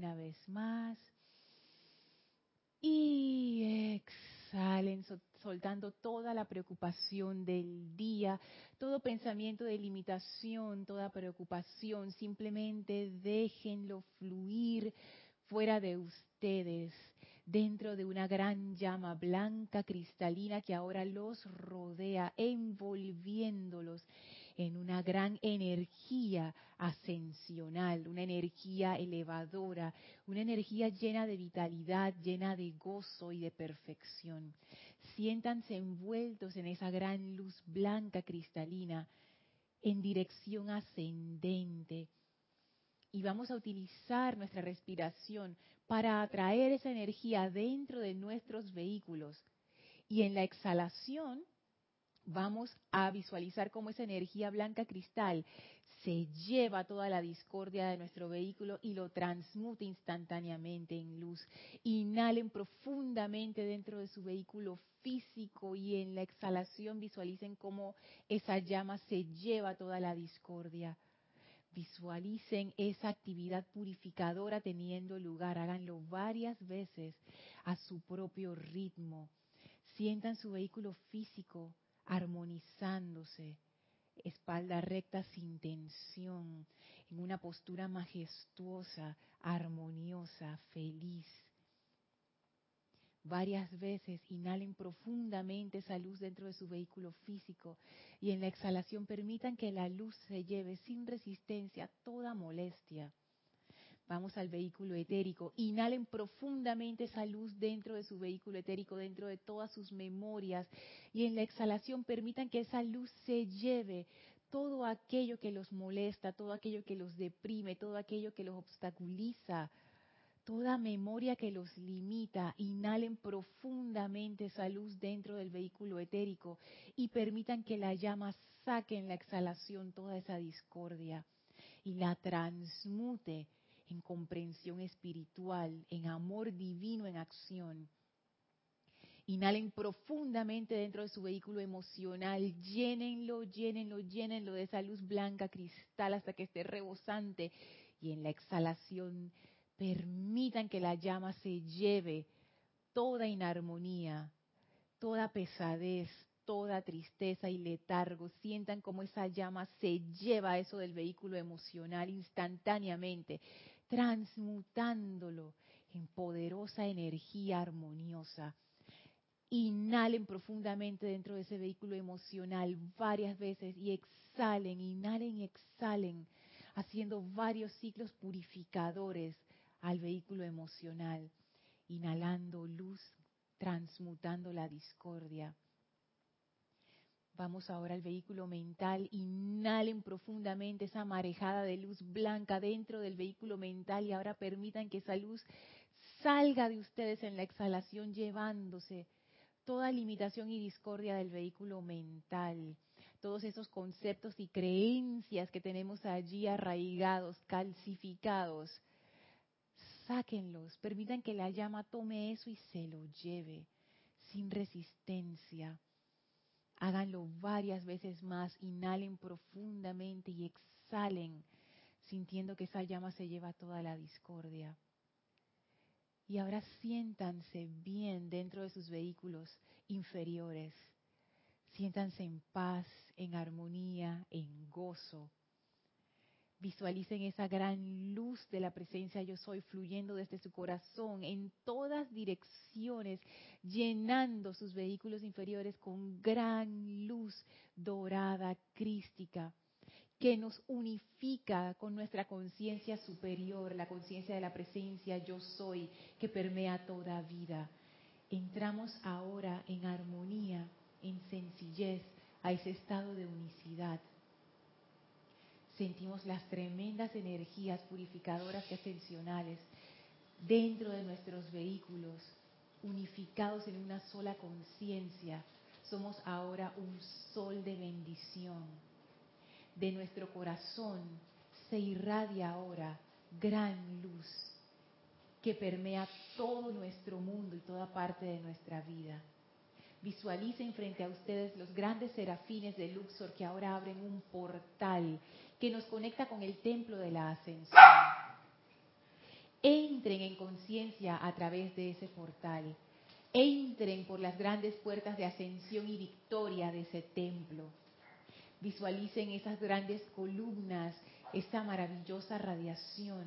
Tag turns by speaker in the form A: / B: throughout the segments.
A: Una vez más. Y exhalen, soltando toda la preocupación del día, todo pensamiento de limitación, toda preocupación. Simplemente déjenlo fluir fuera de ustedes dentro de una gran llama blanca cristalina que ahora los rodea, envolviéndolos en una gran energía ascensional, una energía elevadora, una energía llena de vitalidad, llena de gozo y de perfección. Siéntanse envueltos en esa gran luz blanca cristalina en dirección ascendente y vamos a utilizar nuestra respiración para atraer esa energía dentro de nuestros vehículos. Y en la exhalación vamos a visualizar cómo esa energía blanca cristal se lleva toda la discordia de nuestro vehículo y lo transmute instantáneamente en luz. Inhalen profundamente dentro de su vehículo físico y en la exhalación visualicen cómo esa llama se lleva toda la discordia. Visualicen esa actividad purificadora teniendo lugar. Háganlo varias veces a su propio ritmo. Sientan su vehículo físico armonizándose, espalda recta sin tensión, en una postura majestuosa, armoniosa, feliz varias veces, inhalen profundamente esa luz dentro de su vehículo físico y en la exhalación permitan que la luz se lleve sin resistencia toda molestia. Vamos al vehículo etérico. Inhalen profundamente esa luz dentro de su vehículo etérico, dentro de todas sus memorias. Y en la exhalación permitan que esa luz se lleve todo aquello que los molesta, todo aquello que los deprime, todo aquello que los obstaculiza toda memoria que los limita, inhalen profundamente esa luz dentro del vehículo etérico y permitan que la llama saque en la exhalación toda esa discordia y la transmute en comprensión espiritual, en amor divino en acción. Inhalen profundamente dentro de su vehículo emocional, llénenlo, llénenlo, llénenlo de esa luz blanca cristal hasta que esté rebosante y en la exhalación Permitan que la llama se lleve toda inarmonía, toda pesadez, toda tristeza y letargo. Sientan como esa llama se lleva eso del vehículo emocional instantáneamente, transmutándolo en poderosa energía armoniosa. Inhalen profundamente dentro de ese vehículo emocional varias veces y exhalen, inhalen y exhalen, haciendo varios ciclos purificadores al vehículo emocional, inhalando luz, transmutando la discordia. Vamos ahora al vehículo mental, inhalen profundamente esa marejada de luz blanca dentro del vehículo mental y ahora permitan que esa luz salga de ustedes en la exhalación llevándose toda limitación y discordia del vehículo mental, todos esos conceptos y creencias que tenemos allí arraigados, calcificados, sáquenlos, permitan que la llama tome eso y se lo lleve sin resistencia. Háganlo varias veces más, inhalen profundamente y exhalen, sintiendo que esa llama se lleva toda la discordia. Y ahora siéntanse bien dentro de sus vehículos inferiores. Siéntanse en paz, en armonía, en gozo. Visualicen esa gran luz de la presencia yo soy fluyendo desde su corazón en todas direcciones, llenando sus vehículos inferiores con gran luz dorada, crística, que nos unifica con nuestra conciencia superior, la conciencia de la presencia yo soy, que permea toda vida. Entramos ahora en armonía, en sencillez, a ese estado de unicidad sentimos las tremendas energías purificadoras y ascensionales dentro de nuestros vehículos, unificados en una sola conciencia. Somos ahora un sol de bendición. De nuestro corazón se irradia ahora gran luz que permea todo nuestro mundo y toda parte de nuestra vida. Visualicen frente a ustedes los grandes serafines de Luxor que ahora abren un portal que nos conecta con el templo de la ascensión. entren en conciencia a través de ese portal. Entren por las grandes puertas de ascensión y victoria de ese templo. Visualicen esas grandes columnas, esa maravillosa radiación.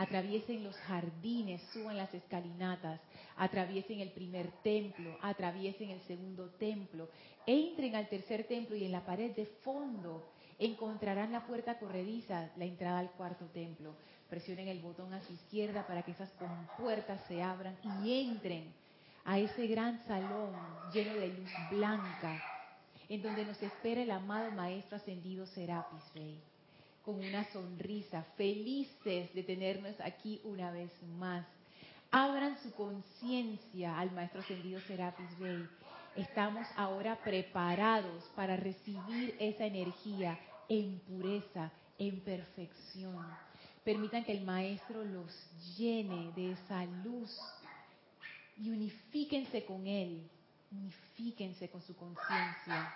A: Atraviesen los jardines, suban las escalinatas, atraviesen el primer templo, atraviesen el segundo templo, entren al tercer templo y en la pared de fondo encontrarán la puerta corrediza, la entrada al cuarto templo. Presionen el botón a su izquierda para que esas compuertas se abran y entren a ese gran salón lleno de luz blanca, en donde nos espera el amado Maestro Ascendido Serapis Bey, con una sonrisa, felices de tenernos aquí una vez más. Abran su conciencia al Maestro Ascendido Serapis Bey. Estamos ahora preparados para recibir esa energía en pureza, en perfección. Permitan que el Maestro los llene de esa luz y unifíquense con Él, unifíquense con su conciencia.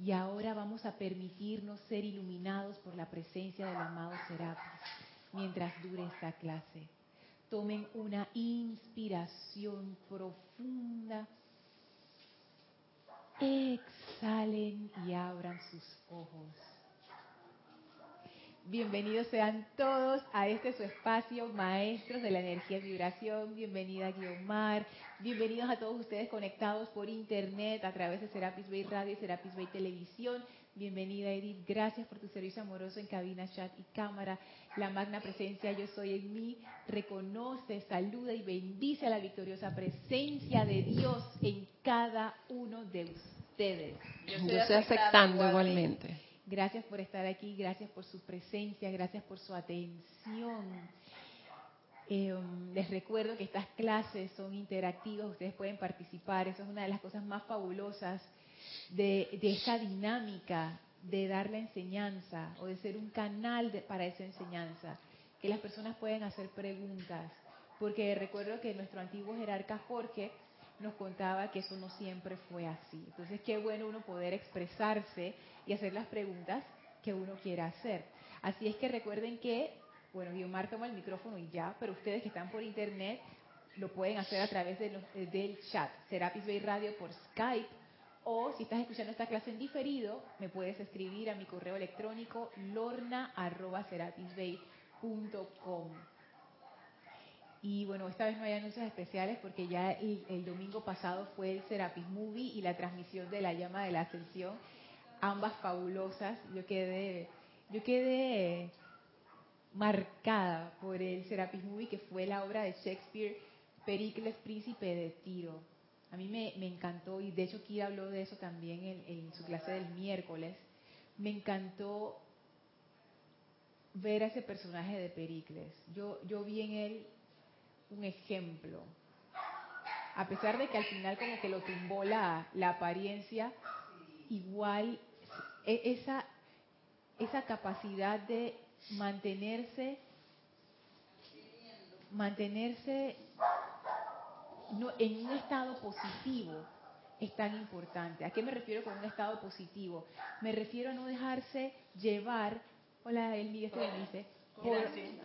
A: Y ahora vamos a permitirnos ser iluminados por la presencia del amado Serapis mientras dure esta clase. Tomen una inspiración profunda. Exhalen y abran sus ojos. Bienvenidos sean todos a este su espacio, maestros de la energía y vibración. Bienvenida Guiomar. Bienvenidos a todos ustedes conectados por internet a través de Serapis Bay Radio y Serapis Bay Televisión. Bienvenida Edith, gracias por tu servicio amoroso en cabina, chat y cámara. La magna presencia yo soy en mí reconoce, saluda y bendice a la victoriosa presencia de Dios en cada uno de ustedes.
B: Yo estoy, aceptando igualmente.
A: Gracias por estar aquí, gracias por su presencia, gracias por su atención. Em, les recuerdo que estas clases son interactivas, ustedes pueden participar, eso es una de las cosas más fabulosas de, esta dinámica de dar la enseñanza o de ser un canal para esa enseñanza, que las personas pueden hacer preguntas, porque recuerdo que nuestro antiguo jerarca Jorge nos contaba que eso no siempre fue así. Entonces, qué bueno uno poder expresarse y hacer las preguntas que uno quiera hacer. Así es que recuerden que, bueno, Guiomar toma el micrófono y ya, pero ustedes que están por internet lo pueden hacer a través de eh, del chat, Serapis Bay Radio por Skype, o si estás escuchando esta clase en diferido, me puedes escribir a mi correo electrónico lorna.serapisbay.com. Y bueno, esta vez no hay anuncios especiales porque ya el, domingo pasado fue el Serapis Movie y la transmisión de la llama de la ascensión, ambas fabulosas. Yo quedé, yo quedé marcada por el Serapis Movie que fue la obra de Shakespeare, Pericles, Príncipe de Tiro. A mí me, encantó y de hecho Kira habló de eso también en, en su clase del miércoles. Me encantó ver a ese personaje de Pericles. Yo, yo vi en él un ejemplo. A pesar de que al final como que lo tumbó la, la apariencia, igual e, esa, esa capacidad de mantenerse, mantenerse en un estado positivo es tan importante. ¿A qué me refiero con un estado positivo? Me refiero a no dejarse llevar, hola Elmi, esto me dice,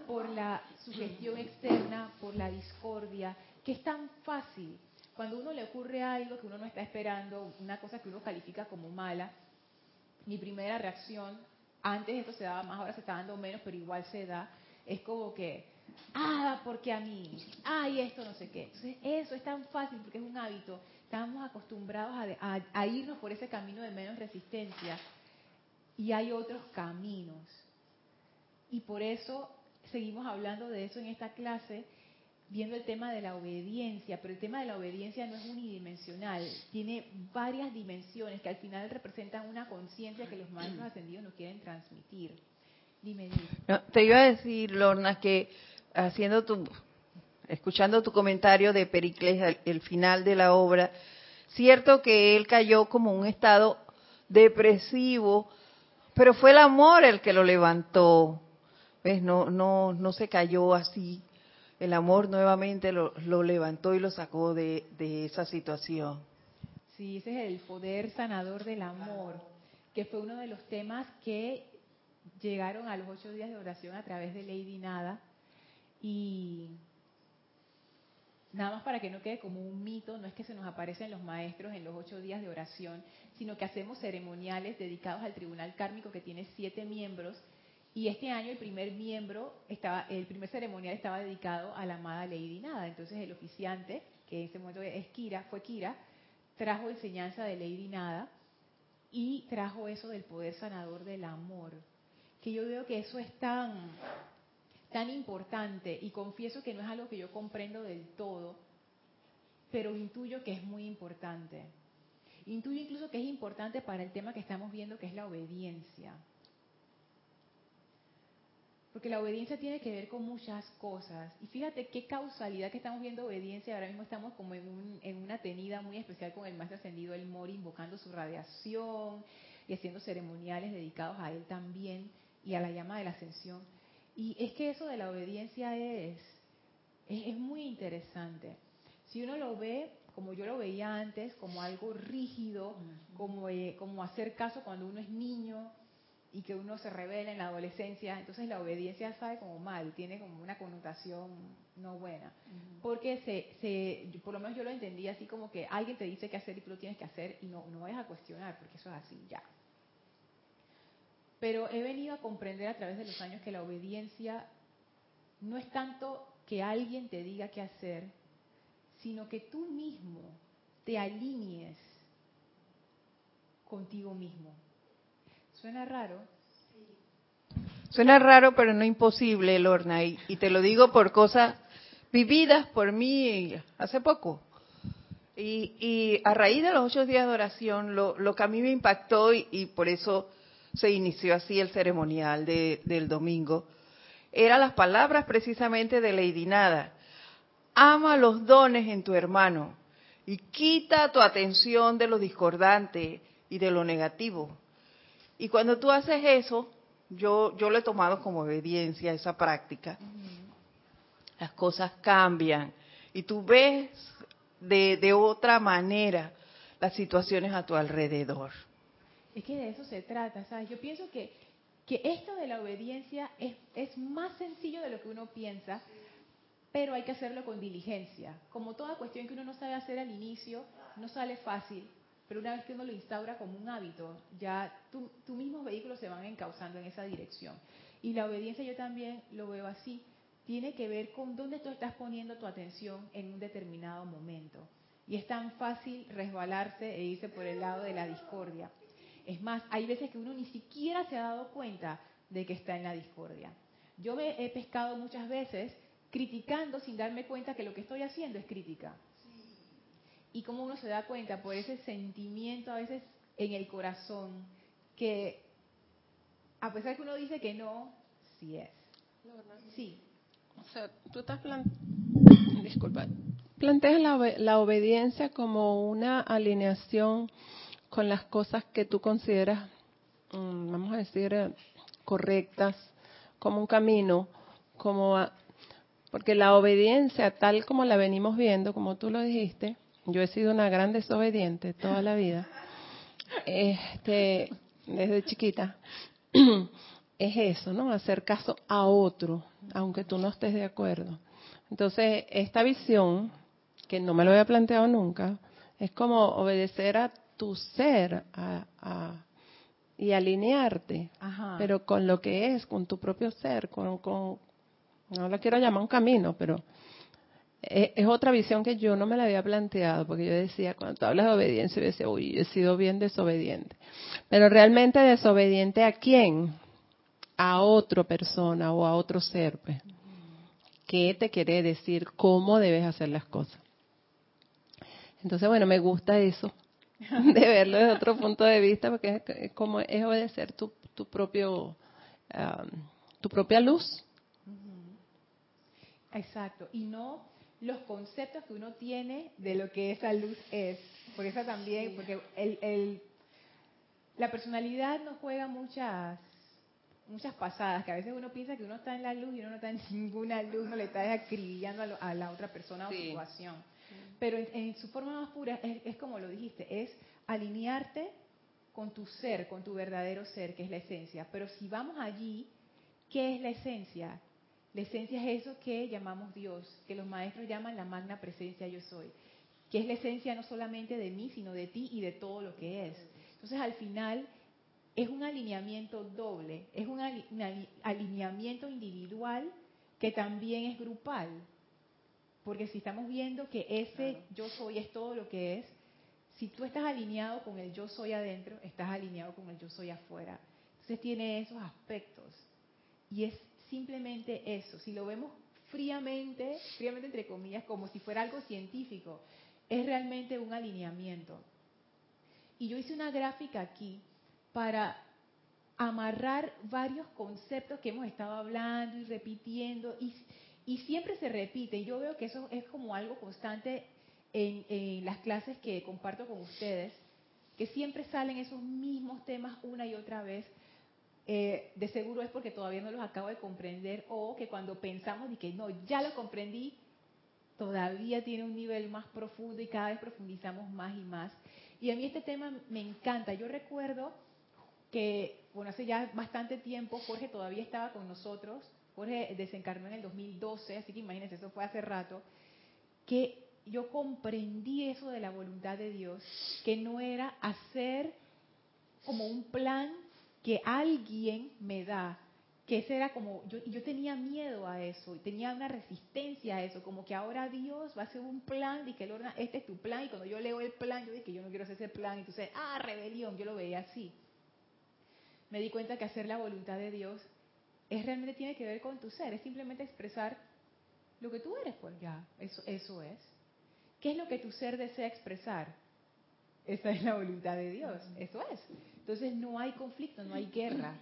A: por, la sugestión externa, por la discordia, que es tan fácil. Cuando uno le ocurre algo que uno no está esperando, una cosa que uno califica como mala, mi primera reacción, antes esto se daba más, ahora se está dando menos, pero igual se da, es como que, ah, porque a mí, ay, esto no sé qué. Entonces, eso es tan fácil porque es un hábito. Estamos acostumbrados a irnos por ese camino de menos resistencia y hay otros caminos y por eso seguimos hablando de eso en esta clase, viendo el tema de la obediencia, pero el tema de la obediencia no es unidimensional, tiene varias dimensiones que al final representan una conciencia que los maestros ascendidos nos quieren transmitir. Dime,
B: te iba a decir, Lorna, que haciendo tu, escuchando tu comentario de Pericles, el final de la obra, cierto que él cayó como un estado depresivo, pero fue el amor el que lo levantó. ¿Ves? No, no, no se cayó así. El amor nuevamente lo, levantó y lo sacó de, esa situación.
A: Sí, ese es el poder sanador del amor, que fue uno de los temas que llegaron a los ocho días de oración a través de Lady Nada. Y nada más para que no quede como un mito, no es que se nos aparecen los maestros en los ocho días de oración, sino que hacemos ceremoniales dedicados al tribunal kármico que tiene siete miembros. Y este año el primer miembro estaba, el primer ceremonial estaba dedicado a la amada Lady Nada. Entonces el oficiante, que en ese momento es Kira, fue Kira, trajo enseñanza de Lady Nada y trajo eso del poder sanador del amor. Que yo veo que eso es tan, tan importante y confieso que no es algo que yo comprendo del todo, pero intuyo que es muy importante. Intuyo incluso que es importante para el tema que estamos viendo, que es la obediencia. Porque la obediencia tiene que ver con muchas cosas. Y fíjate qué causalidad que estamos viendo obediencia. Ahora mismo estamos como en, en una tenida muy especial con el más ascendido, el Mori, invocando su radiación y haciendo ceremoniales dedicados a él también y a la llama de la ascensión. Y es que eso de la obediencia es, es, muy interesante. Si uno lo ve como yo lo veía antes, como algo rígido, como, eh, como hacer caso cuando uno es niño, y que uno se revela en la adolescencia, entonces la obediencia sabe como mal, tiene como una connotación no buena. Porque se, se, por lo menos yo lo entendí así como que alguien te dice qué hacer y tú lo tienes que hacer y no, no vayas a cuestionar, porque eso es así, ya. Pero he venido a comprender a través de los años que la obediencia no es tanto que alguien te diga qué hacer, sino que tú mismo te alinees contigo mismo ¿Suena raro?
B: Suena raro, pero no imposible, Lorna. Y, te lo digo por cosas vividas por mí hace poco. Y, a raíz de los ocho días de oración, lo, que a mí me impactó y, por eso se inició así el ceremonial del domingo, eran las palabras precisamente de Lady Nada. Ama los dones en tu hermano y quita tu atención de lo discordante y de lo negativo. Y cuando tú haces eso, yo, yo lo he tomado como obediencia, esa práctica, las cosas cambian y tú ves de, de otra manera las situaciones a tu alrededor.
A: Es que de eso se trata, ¿sabes? Yo pienso que, que esto de la obediencia es, es más sencillo de lo que uno piensa, pero hay que hacerlo con diligencia. Como toda cuestión que uno no sabe hacer al inicio, no sale fácil, pero una vez que uno lo instaura como un hábito, ya tus mismos vehículos se van encauzando en esa dirección. Y la obediencia yo también lo veo así. Tiene que ver con dónde tú estás poniendo tu atención en un determinado momento. Y es tan fácil resbalarse e irse por el lado de la discordia. Es más, hay veces que uno ni siquiera se ha dado cuenta de que está en la discordia. Yo me he pescado muchas veces criticando sin darme cuenta que lo que estoy haciendo es crítica y cómo uno se da cuenta por ese sentimiento a veces en el corazón que a pesar que uno dice que no, sí es. Sí.
C: O sea, tú estás Disculpa. planteas la, la obediencia como una alineación con las cosas que tú consideras, mm, vamos a decir, correctas, como un camino, como porque la obediencia tal como la venimos viendo, como tú lo dijiste, yo he sido una gran desobediente toda la vida, este, desde chiquita. Es eso, ¿no? Hacer caso a otro, aunque tú no estés de acuerdo. Entonces, esta visión, que no me lo había planteado nunca, es como obedecer a tu ser y alinearte, pero con lo que es, con tu propio ser, con, con, no la quiero llamar un camino, pero es otra visión que yo no me la había planteado, porque yo decía, cuando tú hablas de obediencia, yo decía, uy, he sido bien desobediente. Pero realmente desobediente a quién? A otra persona o a otro ser. Pues. ¿Qué te quiere decir? ¿Cómo debes hacer las cosas? Entonces, bueno, me gusta eso, de verlo desde otro punto de vista, porque es, como es obedecer tu, tu propio, tu propia luz.
A: Exacto. Y no los conceptos que uno tiene de lo que esa luz es. Por eso también, porque el, la personalidad nos juega muchas muchas pasadas, que a veces uno piensa que uno está en la luz y uno no está en ninguna luz, no le está acribillando a, la otra persona o situación. Pero en, su forma más pura es, es como lo dijiste, es alinearte con tu ser, con tu verdadero ser, que es la esencia. Pero si vamos allí, ¿qué es la esencia? La esencia es eso que llamamos Dios, que los maestros llaman la magna presencia yo soy, que es la esencia no solamente de mí, sino de ti y de todo lo que es. Entonces al final es un alineamiento doble, es un alineamiento individual que también es grupal. Porque si estamos viendo que ese yo soy es todo lo que es, si tú estás alineado con el yo soy adentro, estás alineado con el yo soy afuera. Entonces tiene esos aspectos. Y es simplemente eso. Si lo vemos fríamente, fríamente entre comillas, como si fuera algo científico, es realmente un alineamiento. Y yo hice una gráfica aquí para amarrar varios conceptos que hemos estado hablando y repitiendo y, y siempre se repite. Yo veo que eso es como algo constante en, las clases que comparto con ustedes, que siempre salen esos mismos temas una y otra vez, eh, de seguro es porque todavía no los acabo de comprender o que cuando pensamos y que no, ya lo comprendí, todavía tiene un nivel más profundo y cada vez profundizamos más y más. Y a mí este tema me encanta. Yo recuerdo que, bueno, hace ya bastante tiempo Jorge todavía estaba con nosotros. Jorge desencarnó en el 2012, así que imagínense, eso fue hace rato. Que yo comprendí eso de la voluntad de Dios, que no era hacer como un plan que alguien me da, que ese era como, yo, yo tenía miedo a eso, tenía una resistencia a eso, como que ahora Dios va a hacer un plan, y que este es tu plan, y cuando yo leo el plan, yo dije yo no quiero hacer ese plan, y entonces, ah, rebelión, yo lo veía así. Me di cuenta que hacer la voluntad de Dios es realmente tiene que ver con tu ser, es simplemente expresar lo que tú eres, pues ya, eso, eso es. ¿Qué es lo que tu ser desea expresar? Esa es la voluntad de Dios, eso es. Entonces no hay conflicto, no hay guerra.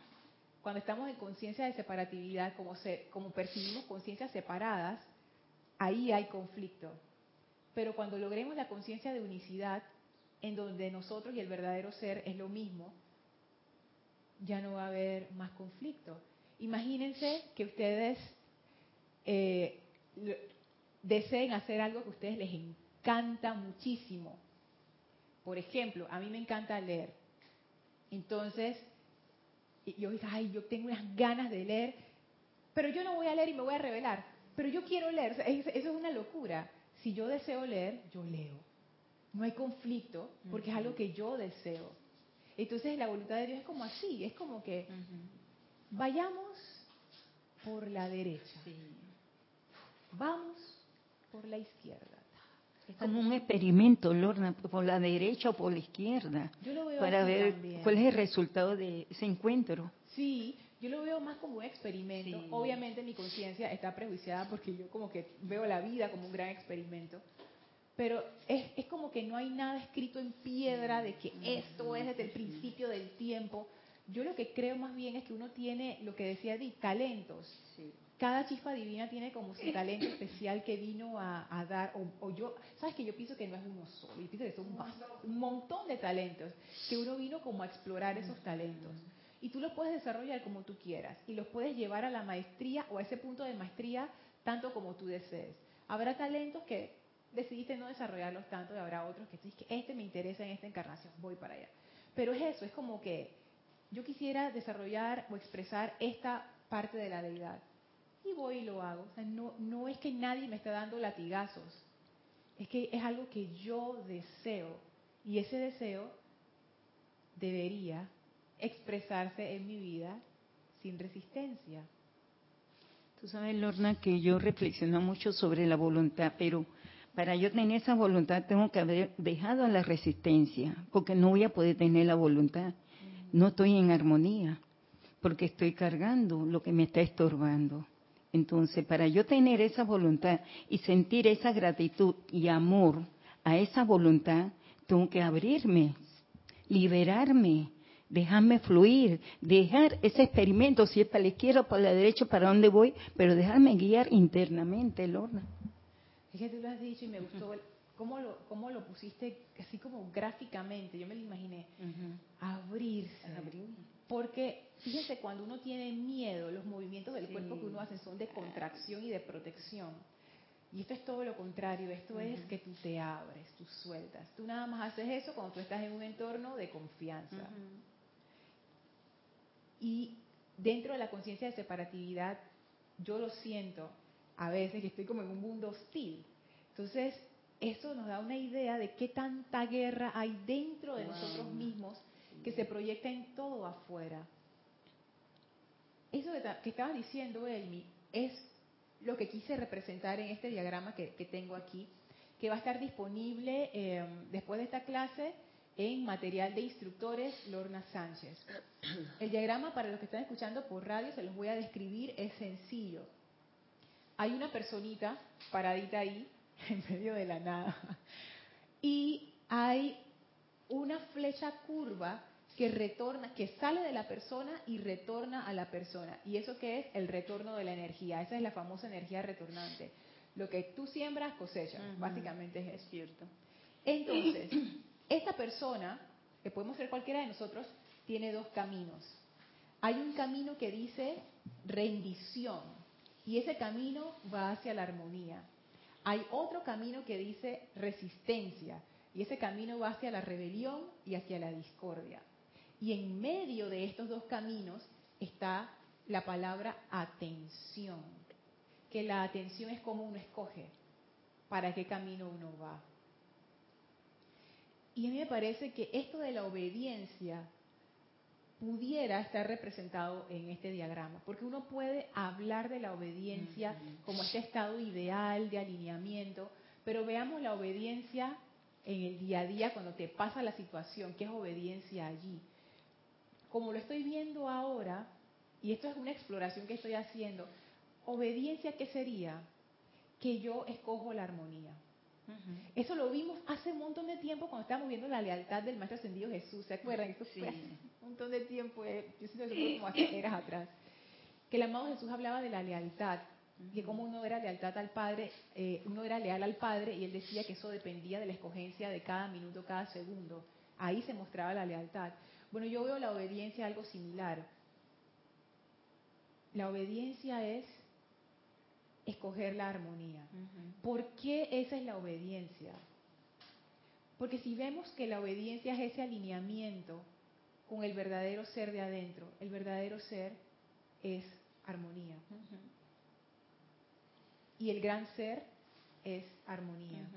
A: Cuando estamos en conciencia de separatividad, como, como percibimos conciencias separadas, ahí hay conflicto. Pero cuando logremos la conciencia de unicidad, en donde nosotros y el verdadero ser es lo mismo, ya no va a haber más conflicto. Imagínense que ustedes eh, deseen hacer algo que a ustedes les encanta muchísimo. Por ejemplo, a mí me encanta leer. Entonces, yo dije, ay, yo tengo unas ganas de leer, pero yo no voy a leer y me voy a revelar. Pero yo quiero leer, eso es una locura. Si yo deseo leer, yo leo. No hay conflicto, porque es algo que yo deseo. Entonces la voluntad de Dios es como así, es como que vayamos por la derecha, vamos por la izquierda
B: como un experimento, Lorna, por la derecha o por la izquierda, para ver cuál es el resultado de ese encuentro.
A: Sí, yo lo veo más como un experimento. Obviamente mi conciencia está prejuiciada porque yo como que veo la vida como un gran experimento. Pero es, es como que no hay nada escrito en piedra de que esto es desde el principio del tiempo. Yo lo que creo más bien es que uno tiene, lo que decía Di, talentos. Sí cada chispa divina tiene como su talento especial que vino a, dar, o, yo, sabes que yo pienso que no es uno solo, yo pienso que son un, montón de talentos, que uno vino como a explorar esos talentos. Y tú los puedes desarrollar como tú quieras, y los puedes llevar a la maestría o a ese punto de maestría tanto como tú desees. Habrá talentos que decidiste no desarrollarlos tanto y habrá otros que dices que este me interesa en esta encarnación, voy para allá. Pero es eso, es como que yo quisiera desarrollar o expresar esta parte de la deidad y voy y lo hago. O sea, no, no es que nadie me está dando latigazos, es que es algo que yo deseo y ese deseo debería expresarse en mi vida sin resistencia.
B: Tú sabes, Lorna, que yo reflexiono mucho sobre la voluntad, pero para yo tener esa voluntad tengo que haber dejado la resistencia, porque no voy a poder tener la voluntad. No estoy en armonía, porque estoy cargando lo que me está estorbando. Entonces, para yo tener esa voluntad y sentir esa gratitud y amor a esa voluntad, tengo que abrirme, liberarme, dejarme fluir, dejar ese experimento, si es para la izquierda o para la derecha, para dónde voy, pero dejarme guiar internamente, Lorna.
A: Fíjate, tú lo has dicho y me gustó cómo lo, cómo lo pusiste así como gráficamente, yo me lo imaginé, abrirse. Porque fíjense, cuando uno tiene miedo, los movimientos del cuerpo que uno hace son de contracción y de protección. Y esto es todo lo contrario, esto es que tú te abres, tú sueltas. Tú nada más haces eso cuando tú estás en un entorno de confianza. Y dentro de la conciencia de separatividad, yo lo siento a veces que estoy como en un mundo hostil. Entonces, eso nos da una idea de qué tanta guerra hay dentro de nosotros mismos que se proyecta en todo afuera. Eso que, estabas diciendo, Elmi, es lo que quise representar en este diagrama que, tengo aquí, que va a estar disponible eh, después de esta clase en material de instructores Lorna Sánchez. El diagrama, para los que están escuchando por radio, se los voy a describir, es sencillo. Hay una personita paradita ahí, en medio de la nada, y hay una flecha curva que retorna, que sale de la persona y retorna a la persona. ¿Y eso qué es? El retorno de la energía. Esa es la famosa energía retornante. Lo que tú siembras, cosechas. Básicamente es eso.
B: Cierto.
A: Entonces, esta persona, que podemos ser cualquiera de nosotros, tiene dos caminos. Hay un camino que dice rendición y ese camino va hacia la armonía. Hay otro camino que dice resistencia y ese camino va hacia la rebelión y hacia la discordia. Y en medio de estos dos caminos está la palabra atención, que la atención es como uno escoge para qué camino uno va. Y a mí me parece que esto de la obediencia pudiera estar representado en este diagrama, porque uno puede hablar de la obediencia como este estado ideal de alineamiento, pero veamos la obediencia en el día a día cuando te pasa la situación, ¿qué es obediencia allí? Como lo estoy viendo ahora, y esto es una exploración que estoy haciendo, obediencia, ¿qué sería? Que yo escojo la armonía. Eso lo vimos hace un montón de tiempo cuando estábamos viendo la lealtad del Maestro Ascendido Jesús. ¿Se acuerdan? sí. un montón de tiempo, eh, yo siento que como hace eras atrás. Que el amado Jesús hablaba de la lealtad, que como uno era lealtad al Padre, eh, uno era leal al Padre y él decía que eso dependía de la escogencia de cada minuto, cada segundo. Ahí se mostraba la lealtad. Bueno, yo veo la obediencia algo similar. La obediencia es escoger la armonía. ¿Por qué esa es la obediencia? Porque si vemos que la obediencia es ese alineamiento con el verdadero ser de adentro, el verdadero ser es armonía. Y el gran ser es armonía.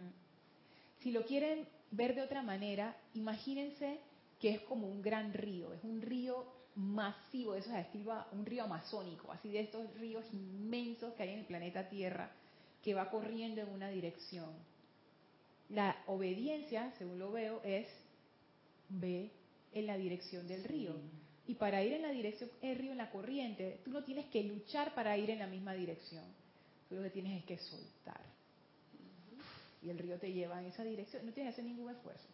A: Si lo quieren ver de otra manera, imagínense que es como un gran río, es un río masivo, eso es estilo un río amazónico, así de estos ríos inmensos que hay en el planeta Tierra, que va corriendo en una dirección. La obediencia, según lo veo, es ve en la dirección del río. Y para ir en la dirección del río, en la corriente, tú no tienes que luchar para ir en la misma dirección. Tú lo que tienes es que soltar. Y el río te lleva en esa dirección. No tienes que hacer ningún esfuerzo.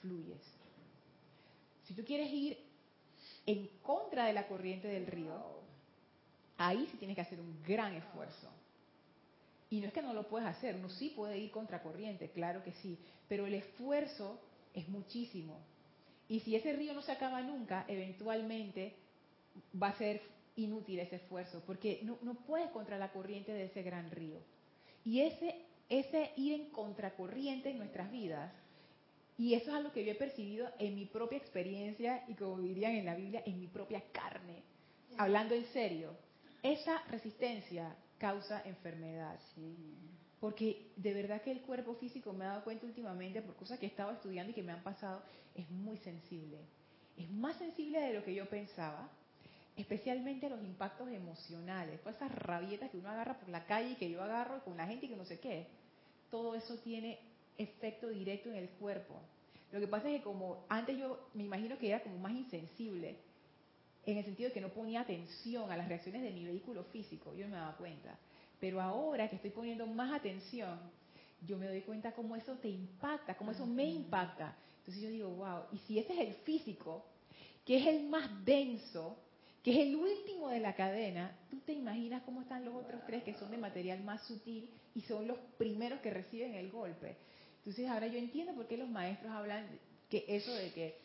A: Fluyes. Si tú quieres ir en contra de la corriente del río, ahí sí tienes que hacer un gran esfuerzo. Y no es que no lo puedas hacer, uno sí puede ir contra corriente, claro que sí, pero el esfuerzo es muchísimo. Y si ese río no se acaba nunca, eventualmente va a ser inútil ese esfuerzo, porque no, no puedes contra la corriente de ese gran río. Y ese, ese ir en contracorriente en nuestras vidas y eso es algo que yo he percibido en mi propia experiencia y como dirían en la Biblia, en mi propia carne. Hablando en serio, esa resistencia causa enfermedad. Porque de verdad que el cuerpo físico me ha dado cuenta últimamente por cosas que he estado estudiando y que me han pasado, es muy sensible. Es más sensible de lo que yo pensaba, especialmente los impactos emocionales, todas esas rabietas que uno agarra por la calle y que yo agarro con la gente y que no sé qué. Todo eso tiene efecto directo en el cuerpo. Lo que pasa es que como antes yo me imagino que era como más insensible, en el sentido de que no ponía atención a las reacciones de mi vehículo físico, yo no me daba cuenta. Pero ahora que estoy poniendo más atención, yo me doy cuenta cómo eso te impacta, cómo eso me impacta. Entonces yo digo, wow, y si ese es el físico, que es el más denso, que es el último de la cadena, tú te imaginas cómo están los otros tres que son de material más sutil y son los primeros que reciben el golpe. Entonces ahora yo entiendo por qué los maestros hablan que eso de que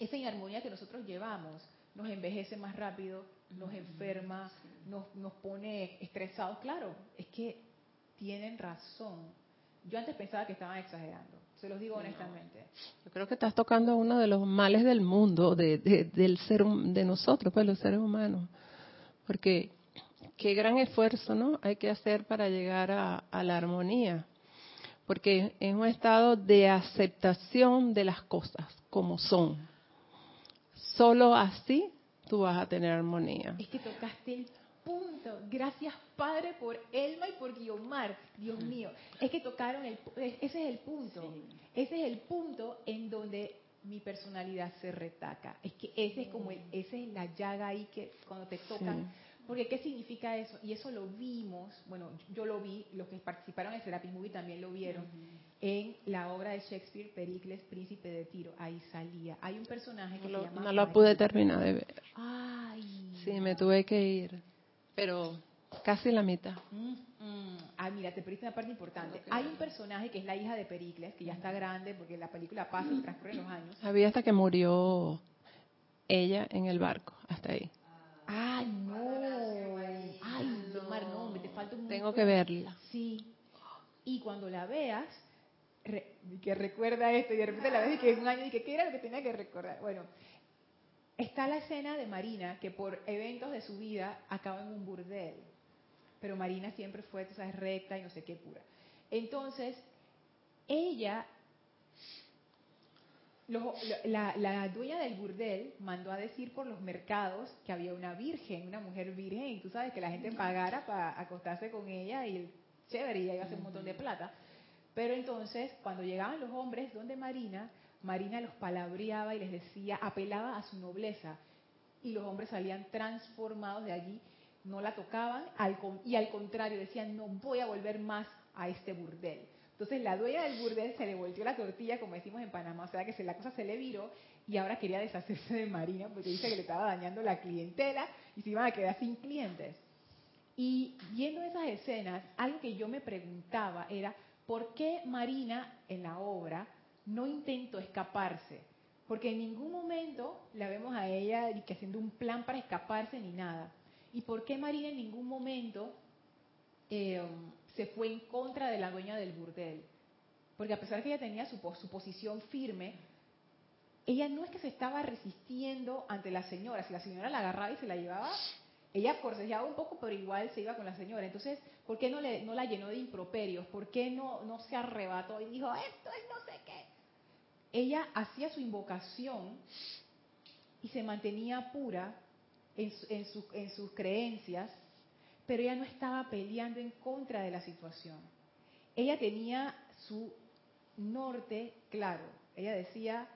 A: esa inarmonía que nosotros llevamos nos envejece más rápido, nos enferma, nos, nos pone estresados. Claro, es que tienen razón. Yo antes pensaba que estaban exagerando, se los digo honestamente.
C: Yo creo que estás tocando uno de los males del mundo, de, del ser, de nosotros, pues los seres humanos. Porque qué gran esfuerzo, ¿no? Hay que hacer para llegar a, a la armonía, porque es un estado de aceptación de las cosas como son. Solo así tú vas a tener armonía.
A: Es que tocaste el punto. Gracias, Padre, por Elma y por Guiomar. Dios mío. Es que tocaron el... Ese es el punto. Ese es el punto en donde mi personalidad se retaca. Es que ese es como el, esa es la llaga ahí que cuando te tocan. Porque ¿qué significa eso? Y eso lo vimos, bueno, yo lo vi, los que participaron en Serapis Movie también lo vieron, en la obra de Shakespeare, Pericles, Príncipe de Tiro. Ahí salía. Hay un personaje que
C: no,
A: se llama...
C: No lo pude terminar de ver.
A: Ay.
C: Sí, me tuve que ir, pero casi la mitad.
A: Mm, mm. Ah, mira, te perdiste una parte importante. Hay un personaje que es la hija de Pericles, que ya está grande porque la película pasa y transcurre los años.
C: Había hasta que murió ella en el barco, hasta ahí.
A: Ay, no. Ay, Omar, no, me te falta un
C: Tengo que verla.
A: Sí. Y cuando la veas, re- que recuerda esto, y de repente la ves y que es un año y que qué era lo que tenía que recordar. Bueno, está la escena de Marina que por eventos de su vida acaba en un burdel. Pero Marina siempre fue, tú sabes, recta y no sé qué pura. Entonces, ella los- la, la dueña del burdel mandó a decir por los mercados que había una virgen, una mujer virgen, y tú sabes que la gente pagara para acostarse con ella y chévere, y ella iba a hacer un montón de plata. Pero entonces, cuando llegaban los hombres donde Marina, Marina los palabreaba y les decía, apelaba a su nobleza, y los hombres salían transformados de allí, no la tocaban, y al contrario, decían, no voy a volver más a este burdel. Entonces la dueña del burdel se le volteó la tortilla, como decimos en Panamá, o sea que se, la cosa se le viró y ahora quería deshacerse de Marina porque dice que le estaba dañando la clientela y se iban a quedar sin clientes. Y viendo esas escenas, algo que yo me preguntaba era, ¿por qué Marina en la obra no intentó escaparse? Porque en ningún momento la vemos a ella que haciendo un plan para escaparse ni nada. ¿Y por qué Marina en ningún momento eh, se fue en contra de la dueña del burdel? Porque a pesar que ella tenía su, su posición firme, ella no es que se estaba resistiendo ante la señora. Si la señora la agarraba y se la llevaba, ella forcejeaba un poco, pero igual se iba con la señora. Entonces, ¿por qué no, le, no la llenó de improperios? ¿Por qué no, no se arrebató y dijo, esto es no sé qué? Ella hacía su invocación y se mantenía pura en, en, su- en sus creencias, pero ella no estaba peleando en contra de la situación. Ella tenía su norte claro. Ella decía,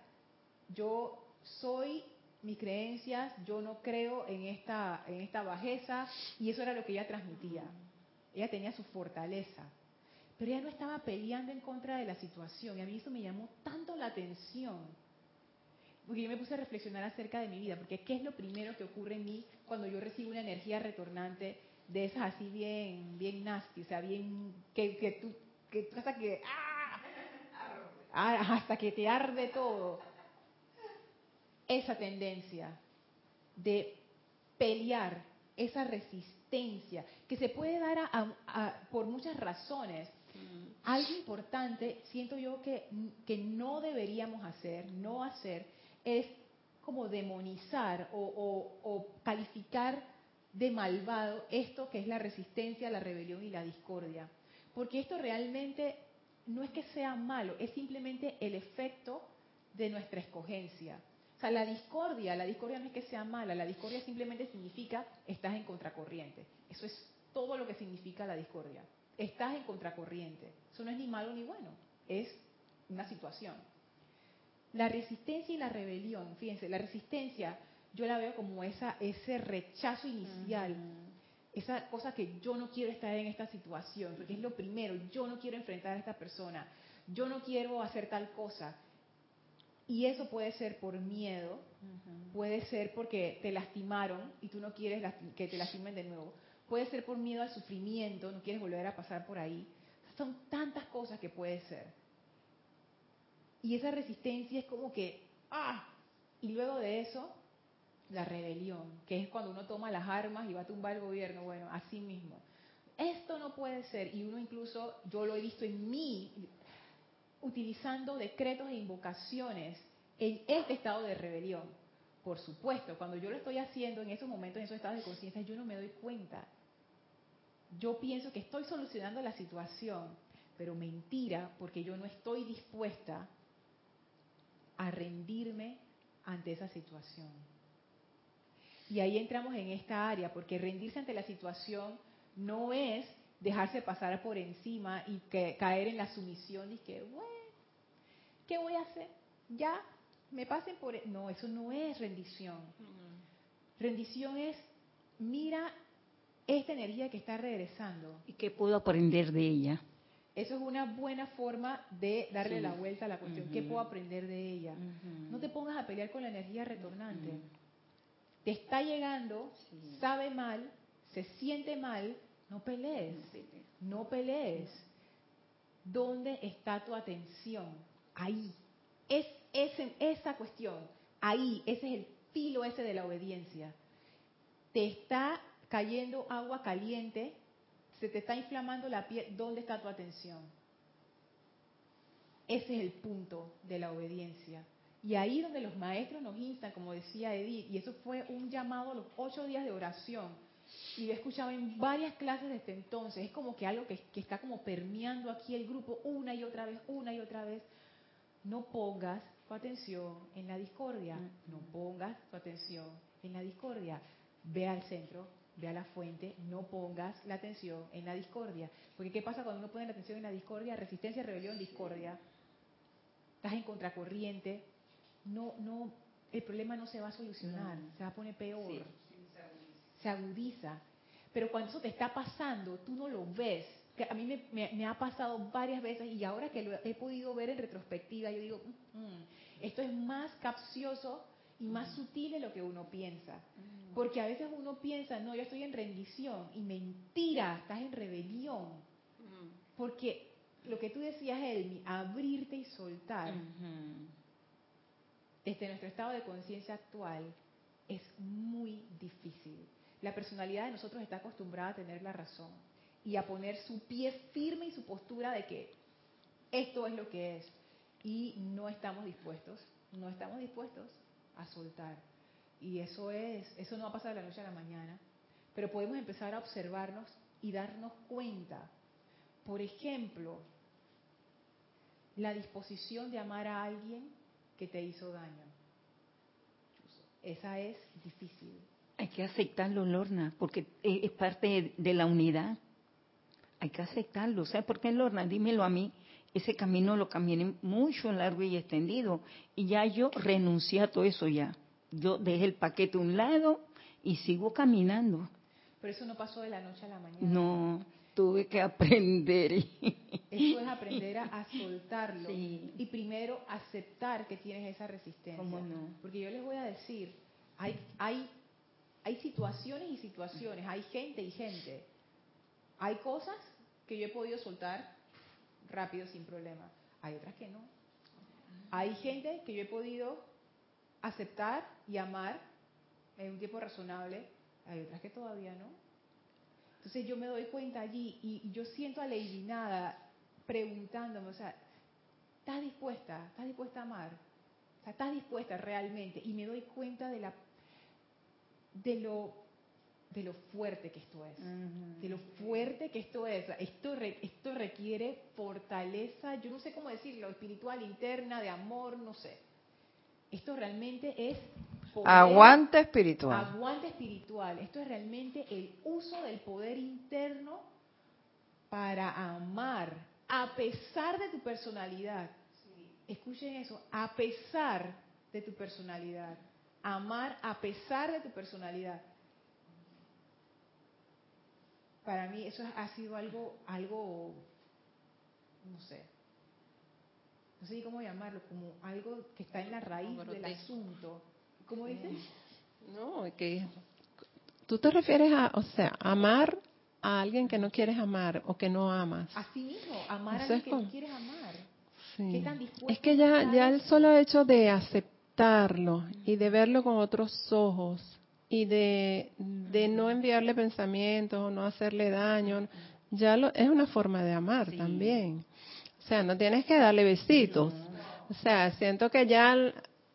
A: yo soy mis creencias, yo no creo en esta, en esta bajeza, y eso era lo que ella transmitía. Ella tenía su fortaleza. Pero ella no estaba peleando en contra de la situación, y a mí eso me llamó tanto la atención. Porque yo me puse a reflexionar acerca de mi vida, porque ¿qué es lo primero que ocurre en mí cuando yo recibo una energía retornante de esas así bien, bien nasty, o sea, bien, que, que tú, que tú hasta que, ¡ah! Ah, hasta que te arde todo. Esa tendencia de pelear, esa resistencia, que se puede dar a- a- a- por muchas razones. Algo importante, siento yo que, que no deberíamos hacer, no hacer, es como demonizar o, o- o calificar de malvado esto que es la resistencia, la rebelión y la discordia. Porque esto realmente no es que sea malo, es simplemente el efecto de nuestra escogencia. O sea, la discordia, la discordia no es que sea mala, la discordia simplemente significa estás en contracorriente. Eso es todo lo que significa la discordia. Estás en contracorriente. Eso no es ni malo ni bueno, es una situación. La resistencia y la rebelión, fíjense, la resistencia yo la veo como esa, ese rechazo inicial, esa cosa que yo no quiero estar en esta situación, porque es lo primero, yo no quiero enfrentar a esta persona, yo no quiero hacer tal cosa. Y eso puede ser por miedo, puede ser porque te lastimaron y tú no quieres que te lastimen de nuevo, puede ser por miedo al sufrimiento, no quieres volver a pasar por ahí. Son tantas cosas que puede ser. Y esa resistencia es como que, ¡ah! Y luego de eso, la rebelión, que es cuando uno toma las armas y va a tumbar el gobierno, bueno, así mismo. Esto no puede ser, y uno incluso, yo lo he visto en mí, utilizando decretos e invocaciones en este estado de rebelión. Por supuesto, cuando yo lo estoy haciendo en esos momentos, en esos estados de conciencia, yo no me doy cuenta. yo pienso que estoy solucionando la situación, pero mentira, porque yo no estoy dispuesta a rendirme ante esa situación. Y ahí entramos en esta área, porque rendirse ante la situación no es dejarse pasar por encima y caer en la sumisión y que, bueno, ¿qué voy a hacer? Ya, me pasen por... E-". No, eso no es rendición. Rendición es, mira esta energía que está regresando.
D: ¿Y qué puedo aprender de ella?
A: Eso es una buena forma de darle la vuelta a la cuestión. ¿Qué puedo aprender de ella? No te pongas a pelear con la energía retornante. Te está llegando, sabe mal, se siente mal, no pelees. No pelees. ¿Dónde está tu atención? Ahí. Es, es esa cuestión. Ahí. Ese es el filo ese de la obediencia. Te está cayendo agua caliente, se te está inflamando la piel. ¿Dónde está tu atención? Ese es el punto de la obediencia. Y ahí donde los maestros nos instan, como decía Edith, y eso fue un llamado a los ocho días de oración, y he escuchado en varias clases desde entonces, es como que algo que, que está como permeando aquí el grupo una y otra vez, una y otra vez. No pongas tu atención en la discordia, no pongas tu atención en la discordia. Ve al centro, ve a la fuente, no pongas la atención en la discordia. Porque ¿qué pasa cuando uno pone la atención en la discordia? Resistencia, rebelión, discordia. Estás en contracorriente. No, no, el problema no se va a solucionar, se va a poner peor. se agudiza. Pero cuando eso te está pasando, tú no lo ves. Que a mí me, ha pasado varias veces y ahora que lo he podido ver en retrospectiva, yo digo, mm, mm, esto es más capcioso y más sutil de lo que uno piensa. Porque a veces uno piensa, no, yo estoy en rendición y mentira, estás en rebelión. Porque lo que tú decías, Elmi, abrirte y soltar, desde nuestro estado de conciencia actual, es muy difícil. La personalidad de nosotros está acostumbrada a tener la razón y a poner su pie firme y su postura de que esto es lo que es. Y no estamos dispuestos, no estamos dispuestos a soltar. Y eso es, eso no va a pasar de la noche a la mañana, pero podemos empezar a observarnos y darnos cuenta. Por ejemplo, la disposición de amar a alguien que te hizo daño. Esa es difícil.
D: Hay que aceptarlo, Lorna, porque es parte de la unidad. Hay que aceptarlo. ¿Sabes por qué, Lorna? Dímelo a mí. Ese camino lo caminé mucho largo y extendido. Y ya yo renuncié a todo eso ya yo dejé el paquete a un lado y sigo caminando.
A: Pero eso no pasó de la noche a la mañana.
D: No, tuve que aprender.
A: Eso es aprender a, soltarlo y primero aceptar que tienes esa resistencia. Porque yo les voy a decir, hay, hay, hay situaciones y situaciones, hay gente y gente. Hay cosas que yo he podido soltar rápido sin problema, hay otras que no. Hay gente que yo he podido aceptar y amar en un tiempo razonable, hay otras que todavía no. Entonces yo me doy cuenta allí y, yo siento a Lady Nada preguntándome, o sea, ¿estás dispuesta? ¿Estás dispuesta a amar? O sea, ¿estás dispuesta realmente? Y me doy cuenta de la de lo de lo fuerte que esto es, de lo fuerte que esto es. Esto, esto requiere fortaleza, yo no sé cómo decirlo, espiritual, interna, de amor, no sé. Esto realmente es...
B: aguante espiritual.
A: Aguante espiritual. Esto es realmente el uso del poder interno para amar a pesar de tu personalidad. Escuchen eso, a pesar de tu personalidad. Amar a pesar de tu personalidad. Para mí eso ha sido algo, algo, no sé, no sé cómo llamarlo, como algo que está en la raíz del asunto. ¿Cómo dices?
C: No, que tú te refieres a, o sea, amar a alguien que no quieres amar o que no amas.
A: Así mismo, amar a alguien que no quieres amar.
C: Sí. es que ya, ya el solo hecho de aceptarlo y de verlo con otros ojos y de, de no enviarle pensamientos o no hacerle daño, ya lo, es una forma de amar también. O sea, no tienes que darle besitos. O sea, siento que ya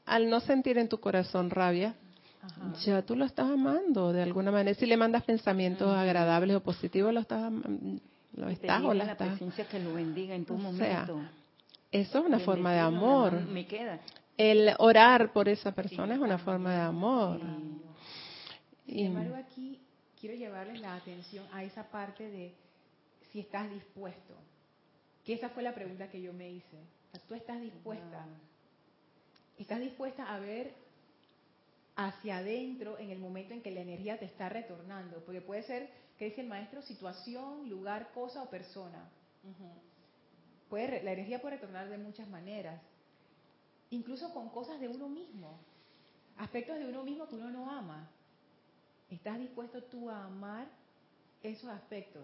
C: al, no sentir en tu corazón rabia,
A: Ajá.
C: ya tú lo estás amando de alguna manera. Si le mandas pensamientos agradables o positivos, lo estás, lo estás o la
D: la
C: estás.
D: presencia que lo bendiga en tu
C: O sea,
D: momento.
C: Eso es una forma de amor.
D: Me queda.
C: El orar por esa persona es una forma de amor.
A: Sin
C: Y-
A: embargo, aquí quiero llevarles la atención a esa parte de si estás dispuesto. Que esa fue la pregunta que yo me hice. O sea, ¿Tú estás dispuesta? ¿Estás dispuesta a ver hacia adentro en el momento en que la energía te está retornando? Porque puede ser, que dice el maestro, situación, lugar, cosa o persona. Puede, la energía puede retornar de muchas maneras. Incluso con cosas de uno mismo. Aspectos de uno mismo que uno no ama. ¿Estás dispuesto tú a amar esos aspectos?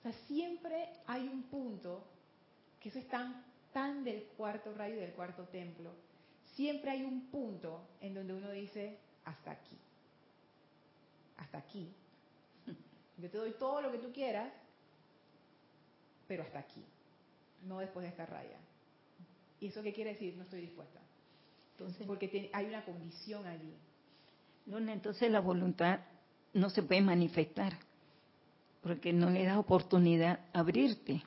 A: O sea, siempre hay un punto, que eso es tan, tan del cuarto rayo y del cuarto templo, siempre hay un punto en donde uno dice, hasta aquí, hasta aquí. Yo te doy todo lo que tú quieras, pero hasta aquí, no después de esta raya. ¿Y eso qué quiere decir? No estoy dispuesta.
D: Entonces,
A: Porque hay una condición allí.
D: Lorna, entonces la voluntad no se puede manifestar porque no le das oportunidad a abrirte.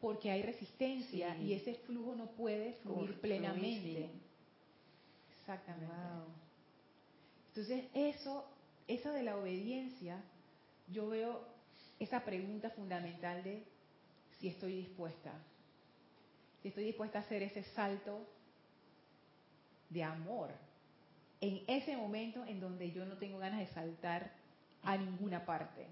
A: Porque hay resistencia
D: Sí.
A: y ese flujo no puede fluir plenamente.
D: sí.
A: Exactamente. Entonces, eso, eso de la obediencia, yo veo esa pregunta fundamental de si estoy dispuesta. Si estoy dispuesta a hacer ese salto de amor. En ese momento en donde yo no tengo ganas de saltar a ninguna parte.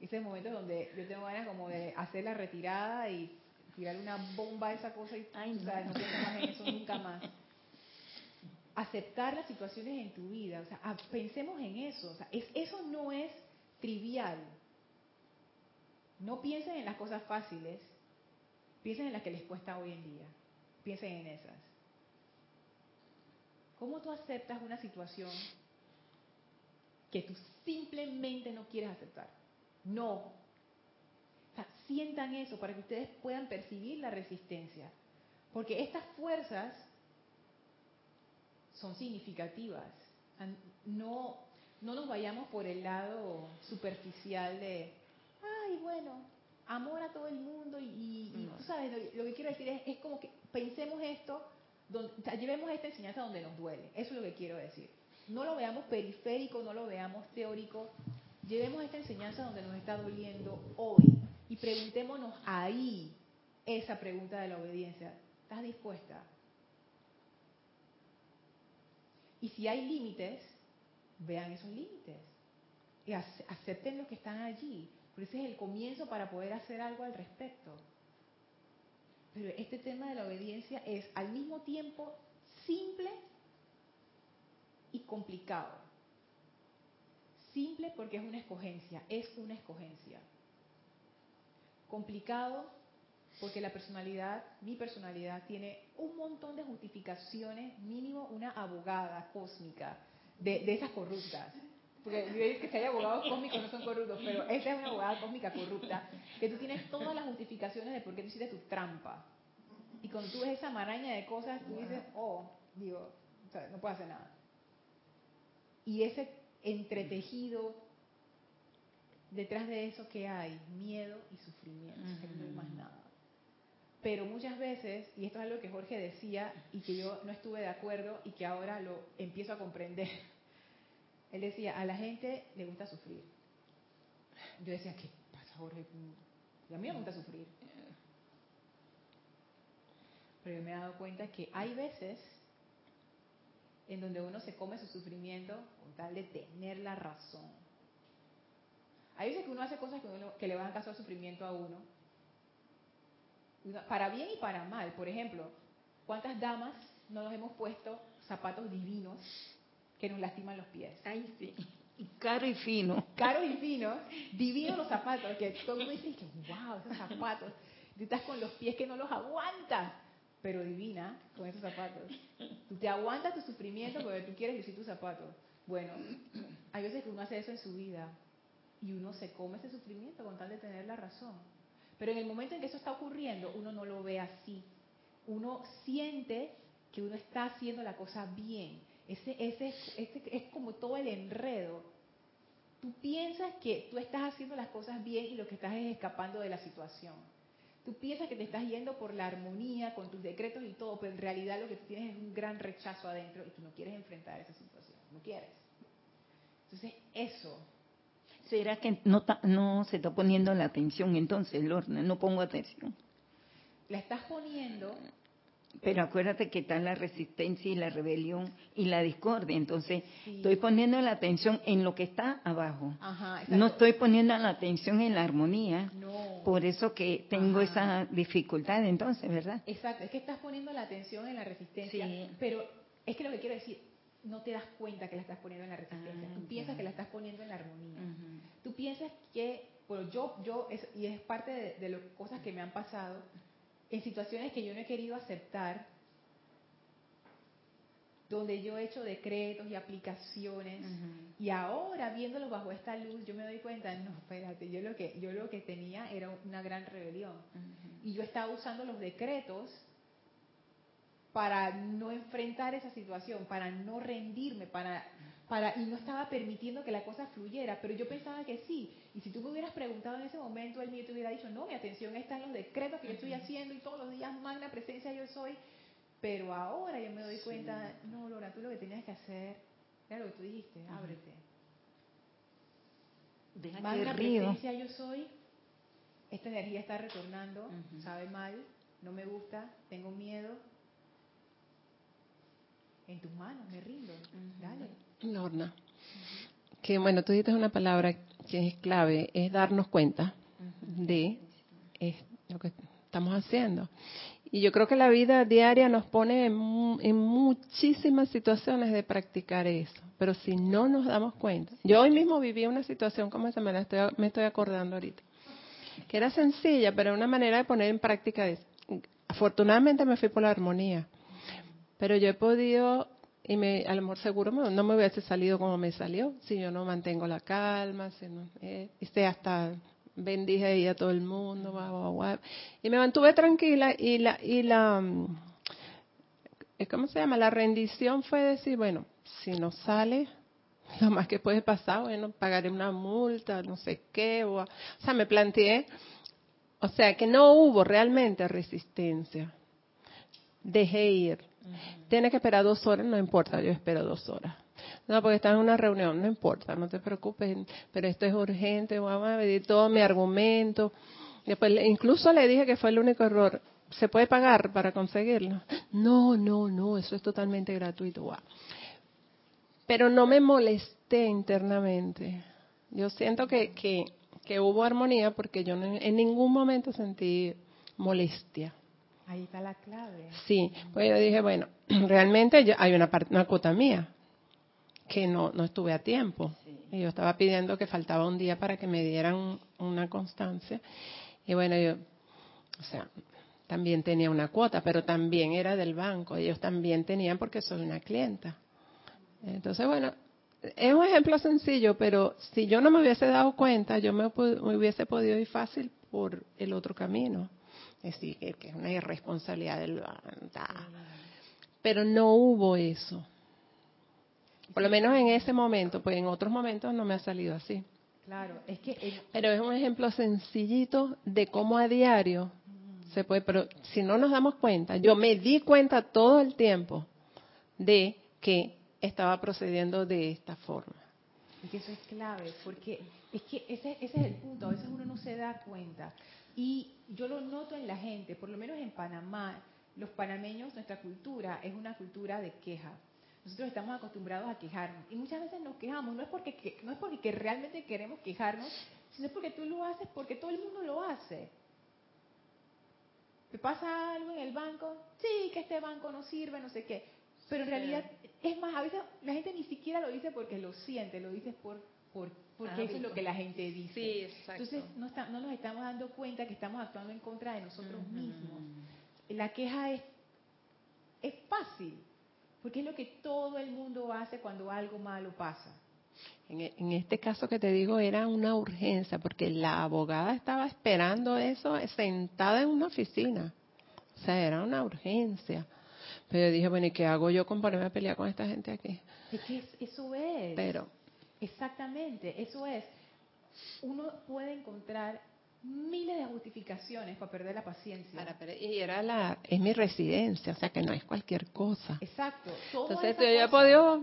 A: Ese momento donde yo tengo ganas como de hacer la retirada y tirar una bomba a esa cosa y
D: Ay,
A: tú sabes,
D: no.
A: no pienso más en eso nunca más. Aceptar las situaciones en tu vida, o sea, a- pensemos en eso, o sea, es, eso no es trivial. No piensen en las cosas fáciles, piensen en las que les cuesta hoy en día, piensen en esas. ¿Cómo tú aceptas una situación que tú simplemente no quieres aceptar? No. O sea, sientan eso para que ustedes puedan percibir la resistencia. Porque estas fuerzas son significativas. No, no nos vayamos por el lado superficial de, ay, bueno, amor a todo el mundo y, y- y, tú sabes, lo, lo que quiero decir es, es como que pensemos esto, donde, o sea, llevemos esta enseñanza donde nos duele. Eso es lo que quiero decir. No lo veamos periférico, no lo veamos teórico. Llevemos esta enseñanza donde nos está doliendo hoy y preguntémonos ahí esa pregunta de la obediencia. ¿Estás dispuesta? Y si hay límites, vean esos límites y ace- acepten los que están allí. Porque ese es el comienzo para poder hacer algo al respecto. Pero este tema de la obediencia es al mismo tiempo simple y complicado. Simple porque es una escogencia, es una escogencia. Complicado porque la personalidad, mi personalidad, tiene un montón de justificaciones, mínimo una abogada cósmica de, de esas corruptas. Porque que si hay abogados cósmicos no son corruptos, pero esa es una abogada cósmica corrupta, que tú tienes todas las justificaciones de por qué tú hiciste tu trampa. Y cuando tú ves esa maraña de cosas, tú dices, oh, digo, o sea, no puedo hacer nada. Y ese entretejido, detrás de eso, ¿qué hay? Miedo y sufrimiento, que no hay más nada. Pero muchas veces, y esto es algo que Jorge decía y que yo no estuve de acuerdo y que ahora lo empiezo a comprender, él decía, a la gente le gusta sufrir. Yo decía, ¿qué pasa Jorge? Y a mí me gusta sufrir. Pero yo me he dado cuenta que hay veces en donde uno se come su sufrimiento con tal de tener la razón. Hay veces que uno hace cosas que, uno- que le van a causar sufrimiento a uno, para bien y para mal. Por ejemplo, ¿cuántas damas no nos hemos puesto zapatos divinos que nos lastiman los pies?
D: Ay, sí. Y caro y fino.
A: Caros y finos, divinos los zapatos, que todo el mundo dice que wow, esos zapatos. Tú estás con los pies que no los aguantas, pero divina con esos zapatos. Tú te aguantas tu sufrimiento porque tú quieres lucir tus zapatos. Bueno, hay veces que uno hace eso en su vida y uno se come ese sufrimiento con tal de tener la razón. Pero en el momento en que eso está ocurriendo, uno no lo ve así. Uno siente que uno está haciendo la cosa bien. Ese, ese, ese es como todo el enredo. Tú piensas que tú estás haciendo las cosas bien y lo que estás es escapando de la situación. Tú piensas que te estás yendo por la armonía con tus decretos y todo, pero en realidad lo que tú tienes es un gran rechazo adentro y tú no quieres enfrentar esa situación, no quieres. Entonces, eso.
D: ¿Será que no, no se está poniendo la atención entonces, Lorna? No pongo atención.
A: La estás poniendo,
D: pero acuérdate que está la resistencia y la rebelión y la discordia. Entonces, estoy poniendo la atención en lo que está abajo. no estoy poniendo la atención en la armonía. Por eso que tengo esa dificultad entonces, ¿verdad?
A: Exacto, es que estás poniendo la atención en la resistencia. Pero es que lo que quiero decir, no te das cuenta que la estás poniendo en la resistencia. Ah, Tú piensas que la estás poniendo en la armonía. Tú piensas que, bueno, yo, yo, y es parte de, de las cosas que me han pasado, en situaciones que yo no he querido aceptar, donde yo he hecho decretos y aplicaciones y ahora viéndolo bajo esta luz yo me doy cuenta no espérate yo lo que yo lo que tenía era una gran rebelión. Y yo estaba usando los decretos para no enfrentar esa situación para no rendirme para para y no estaba permitiendo que la cosa fluyera, pero yo pensaba que sí. Y si tú me hubieras preguntado en ese momento, él mío te hubiera dicho, no, mi atención está en los decretos que yo estoy haciendo y todos los días magna presencia yo soy. Pero ahora yo me doy cuenta, no, Laura, tú lo que tenías que hacer era lo que tú dijiste, ábrete. magna presencia yo soy, esta energía está retornando, sabe mal, no me gusta, tengo miedo. En tus manos, me rindo, dale.
C: Lorna, que bueno, tú dices una palabra que es clave, es darnos cuenta de lo que estamos haciendo. Y yo creo que la vida diaria nos pone en, muchísimas situaciones de practicar eso. Pero si no nos damos cuenta, yo hoy mismo viví una situación como esa, me, la estoy, me estoy acordando ahorita, que era sencilla, pero una manera de poner en práctica eso. Afortunadamente me fui por la armonía, pero yo he podido y me, a lo mejor seguro no me hubiese salido como me salió si yo no mantengo la calma, si no, y hasta bendije ahí a todo el mundo, y me mantuve tranquila y la y la mm, ¿cómo se llama? La rendición fue decir, bueno, si no sale, lo más que puede pasar, bueno, pagaré una multa, no sé qué, o, o sea, me planteé, o sea, que no hubo realmente resistencia. Dejé ir tiene que esperar dos horas, no importa, yo espero dos horas. No, porque está en una reunión, no importa, no te preocupes, pero esto es urgente, vamos a ver todo mi argumento. Después, incluso le dije que fue el único error. ¿Se puede pagar para conseguirlo? No, no, no, eso es totalmente gratuito. Pero no me molesté internamente. Yo siento que, que, que hubo armonía porque yo en ningún momento sentí molestia.
A: Ahí está la clave.
C: Sí, pues yo dije, bueno, realmente hay una, parte, una cuota mía que no, no estuve a tiempo. Y yo estaba pidiendo que faltaba un día para que me dieran una constancia. Y bueno, yo, o sea, también tenía una cuota, pero también era del banco. Ellos también tenían porque soy una clienta. Entonces, bueno, es un ejemplo sencillo, pero si yo no me hubiese dado cuenta, yo me, me hubiese podido ir fácil por el otro camino es decir, que es una irresponsabilidad del Pero no hubo eso. Por lo menos en ese momento, pues en otros momentos no me ha salido así.
A: Claro, es que...
C: Pero es un ejemplo sencillito de cómo a diario se puede... Pero si no nos damos cuenta, yo me di cuenta todo el tiempo de que estaba procediendo de esta forma.
A: Es que eso es clave, porque es que ese, ese es el punto, a veces uno no se da cuenta. Y yo lo noto en la gente, por lo menos en Panamá, los panameños, nuestra cultura es una cultura de queja. Nosotros estamos acostumbrados a quejarnos y muchas veces nos quejamos, no es porque no es porque realmente queremos quejarnos, sino es porque tú lo haces porque todo el mundo lo hace. ¿Te pasa algo en el banco? Sí, que este banco no sirve, no sé qué. Pero en realidad, es más, a veces la gente ni siquiera lo dice porque lo siente, lo dice por, por porque eso es lo que la gente dice.
C: Sí, exacto.
A: Entonces no, no, nos estamos dando cuenta que estamos actuando en contra de nosotros mismos. La queja es, es fácil, porque es lo que todo el mundo hace cuando algo malo pasa.
C: En, en, este caso que te digo era una urgencia, porque la abogada estaba esperando eso sentada en una oficina. O sea, era una urgencia. Pero yo dije, bueno, ¿y qué hago yo con ponerme a pelear con esta gente aquí?
A: Es que es- eso es.
C: Pero,
A: Exactamente, eso es. Uno puede encontrar miles de justificaciones para perder la paciencia.
C: para, y era la, es mi residencia, o sea que no es cualquier cosa.
A: Exacto.
C: Entonces yo ya podido,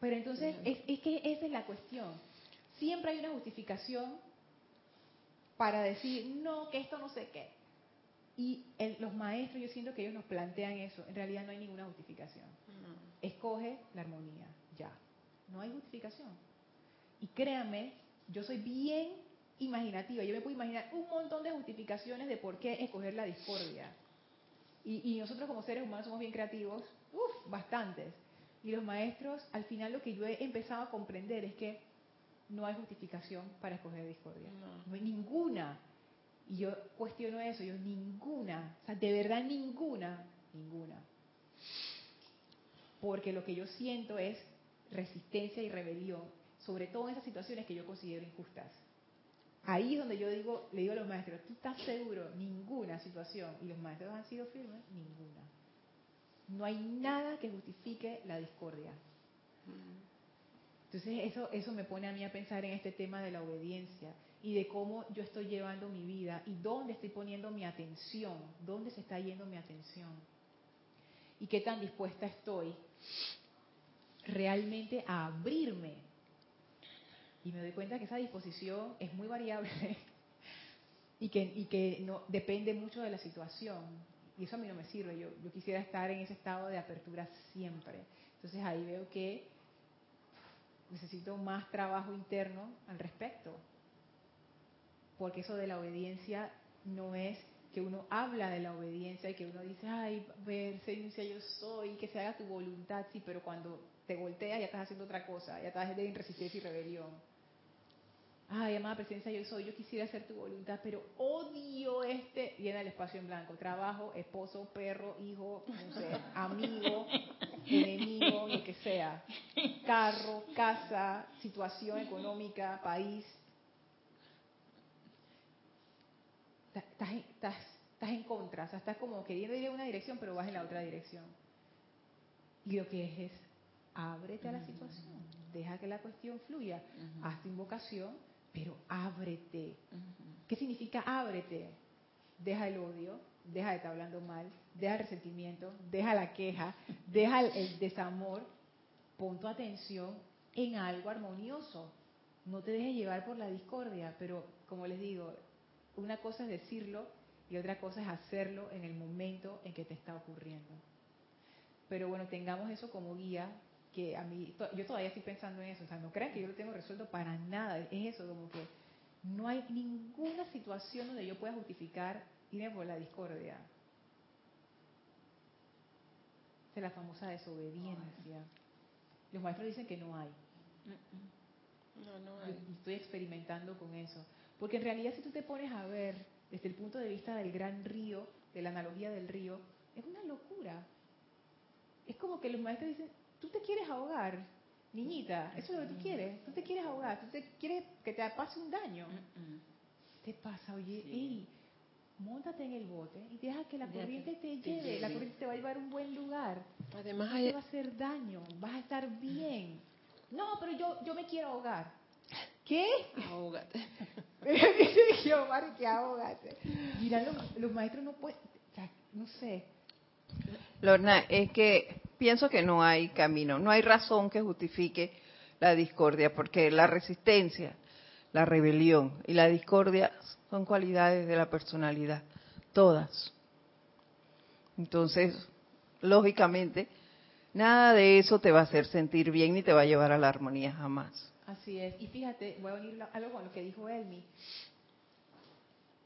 A: Pero entonces, es, es que esa es la cuestión. Siempre hay una justificación para decir, no, que esto no sé qué. Y el- los maestros, yo siento que ellos nos plantean eso. En realidad no hay ninguna justificación. Escoge la armonía, ya. No hay justificación. Y créanme, yo soy bien imaginativa. Yo me puedo imaginar un montón de justificaciones de por qué escoger la discordia. Y, y nosotros como seres humanos somos bien creativos, uff, bastantes. Y los maestros, al final lo que yo he empezado a comprender es que no hay justificación para escoger discordia.
C: No.
A: No hay ninguna. Y yo cuestiono eso, yo ninguna. O sea, de verdad ninguna, ninguna. Porque lo que yo siento es resistencia y rebelión, sobre todo en esas situaciones que yo considero injustas. Ahí es donde yo digo, le digo a los maestros, ¿tú estás seguro? Ninguna situación. Y los maestros han sido firmes, ninguna. No hay nada que justifique la discordia. Entonces eso, eso me pone a mí a pensar en este tema de la obediencia y de cómo yo estoy llevando mi vida y dónde estoy poniendo mi atención, dónde se está yendo mi atención y qué tan dispuesta estoy realmente a abrirme. Y me doy cuenta que esa disposición es muy variable y que, y que no, depende mucho de la situación. Y eso a mí no me sirve. Yo, yo quisiera estar en ese estado de apertura siempre. Entonces ahí veo que necesito más trabajo interno al respecto. Porque eso de la obediencia no es que uno habla de la obediencia y que uno dice, ay, presencia yo soy, que se haga tu voluntad, sí, pero cuando te volteas ya estás haciendo otra cosa, ya estás en resistencia y rebelión. Ay, amada presencia yo soy, yo quisiera hacer tu voluntad, pero odio este, llena el espacio en blanco, trabajo, esposo, perro, hijo, no sé, amigo, enemigo, lo que sea, carro, casa, situación económica, país. Estás, estás, estás en contra, o sea, estás como queriendo ir en una dirección, pero vas en la otra dirección. Y lo que es es, ábrete a la situación, deja que la cuestión fluya, haz tu invocación, pero ábrete. ¿Qué significa ábrete? Deja el odio, deja de estar hablando mal, deja el resentimiento, deja la queja, deja el, el desamor, pon tu atención en algo armonioso. No te dejes llevar por la discordia, pero como les digo, una cosa es decirlo y otra cosa es hacerlo en el momento en que te está ocurriendo. Pero bueno, tengamos eso como guía, que a mí, yo todavía estoy pensando en eso, o sea, no crean que yo lo tengo resuelto para nada, es eso, como que no hay ninguna situación donde yo pueda justificar irme por la discordia. Esa es la famosa desobediencia. Los maestros dicen que no hay.
C: no, no
A: Yo- y estoy experimentando con eso. Porque en realidad si tú te pones a ver desde el punto de vista del gran río, de la analogía del río, es una locura. Es como que los maestros dicen, tú te quieres ahogar, niñita, eso es lo que tú quieres, tú te quieres ahogar, tú te quieres que te pase un daño. ¿Qué te pasa? Oye,
D: Sí.
A: ey, montate en el bote y deja que la corriente te
D: te
A: lleve, la corriente te va a llevar a un buen lugar
C: Además
A: no
C: hay,
A: te va a hacer daño, vas a estar bien. No, pero yo, yo me quiero ahogar. ¿Qué?
C: ahógate.
A: yo, Mari, que ahógate. Mira, los, los maestros no pueden, o sea, no sé.
B: Lorna, es que pienso que no hay camino, no hay razón que justifique la discordia, porque la resistencia, la rebelión y la discordia son cualidades de la personalidad, todas. Entonces, lógicamente, nada de eso te va a hacer sentir bien ni te va a llevar a la armonía jamás.
A: Así es. Y fíjate, voy a unir algo con lo que dijo Elmi.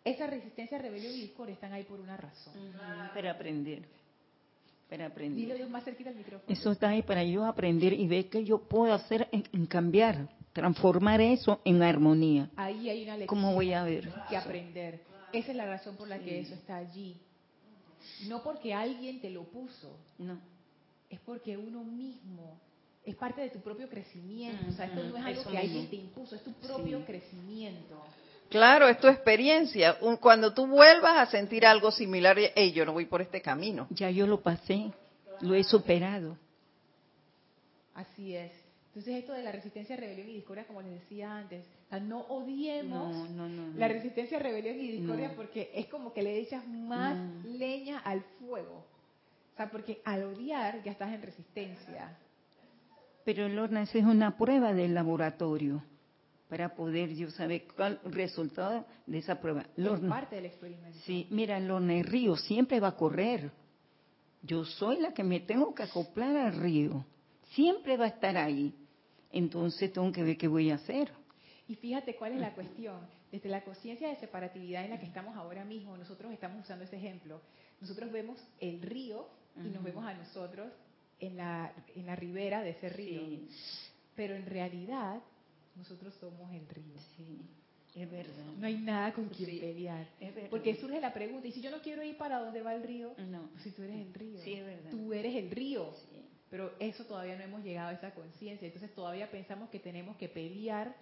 A: Esa resistencia, rebelión y discordia están ahí por una razón.
D: Para aprender. Para
A: Dilo
D: aprender.
A: Dios más cerquita al micrófono.
D: Eso está ahí para yo aprender y ver qué yo puedo hacer en, en cambiar, transformar eso en armonía.
A: Ahí hay una lección
D: ¿Cómo voy a ver?
A: que aprender. Esa es la razón por la que eso está allí. No porque alguien te lo puso,
D: No.
A: es porque uno mismo es parte de tu propio crecimiento. O sea, esto no es algo que alguien te impuso, es tu propio
D: Sí.
A: crecimiento.
B: Claro, es tu experiencia. Un- Cuando tú vuelvas a sentir algo similar, hey, yo no voy por este camino.
D: Ya yo lo pasé, lo he superado.
A: Así es. Entonces esto de la resistencia, rebelión y discordia, como les decía antes, o sea, no odiemos
D: No, no, no. no.
A: la resistencia, rebelión y discordia
D: No.
A: porque es como que le echas más
D: No.
A: leña al fuego. O sea, porque al odiar ya estás en resistencia.
D: Pero Lorna, esa es una prueba del laboratorio para poder yo saber cuál resultado de esa prueba.
A: Es
D: Lorna,
A: parte del experimento.
D: sí, mira, Lorna, el río siempre va a correr. Yo soy la que me tengo que acoplar al río. Siempre va a estar ahí. Entonces tengo que ver qué voy a hacer.
A: Y fíjate cuál es la cuestión. Desde la conciencia de separatividad en la que estamos ahora mismo, nosotros estamos usando ese ejemplo. Nosotros vemos el río y nos vemos a nosotros en la, en la ribera de ese río.
D: Sí,
A: Pero en realidad, nosotros somos el río.
D: sí, es verdad.
A: No hay nada con quien
D: Sí,
A: pelear.
D: es verdad.
A: Porque surge la pregunta, ¿y si yo no quiero ir para donde va el río?
D: No.
A: Si tú eres el río.
D: Sí, es verdad.
A: Tú eres el río.
D: Sí.
A: Pero eso todavía no hemos llegado a esa conciencia. Entonces todavía pensamos que tenemos que pelear.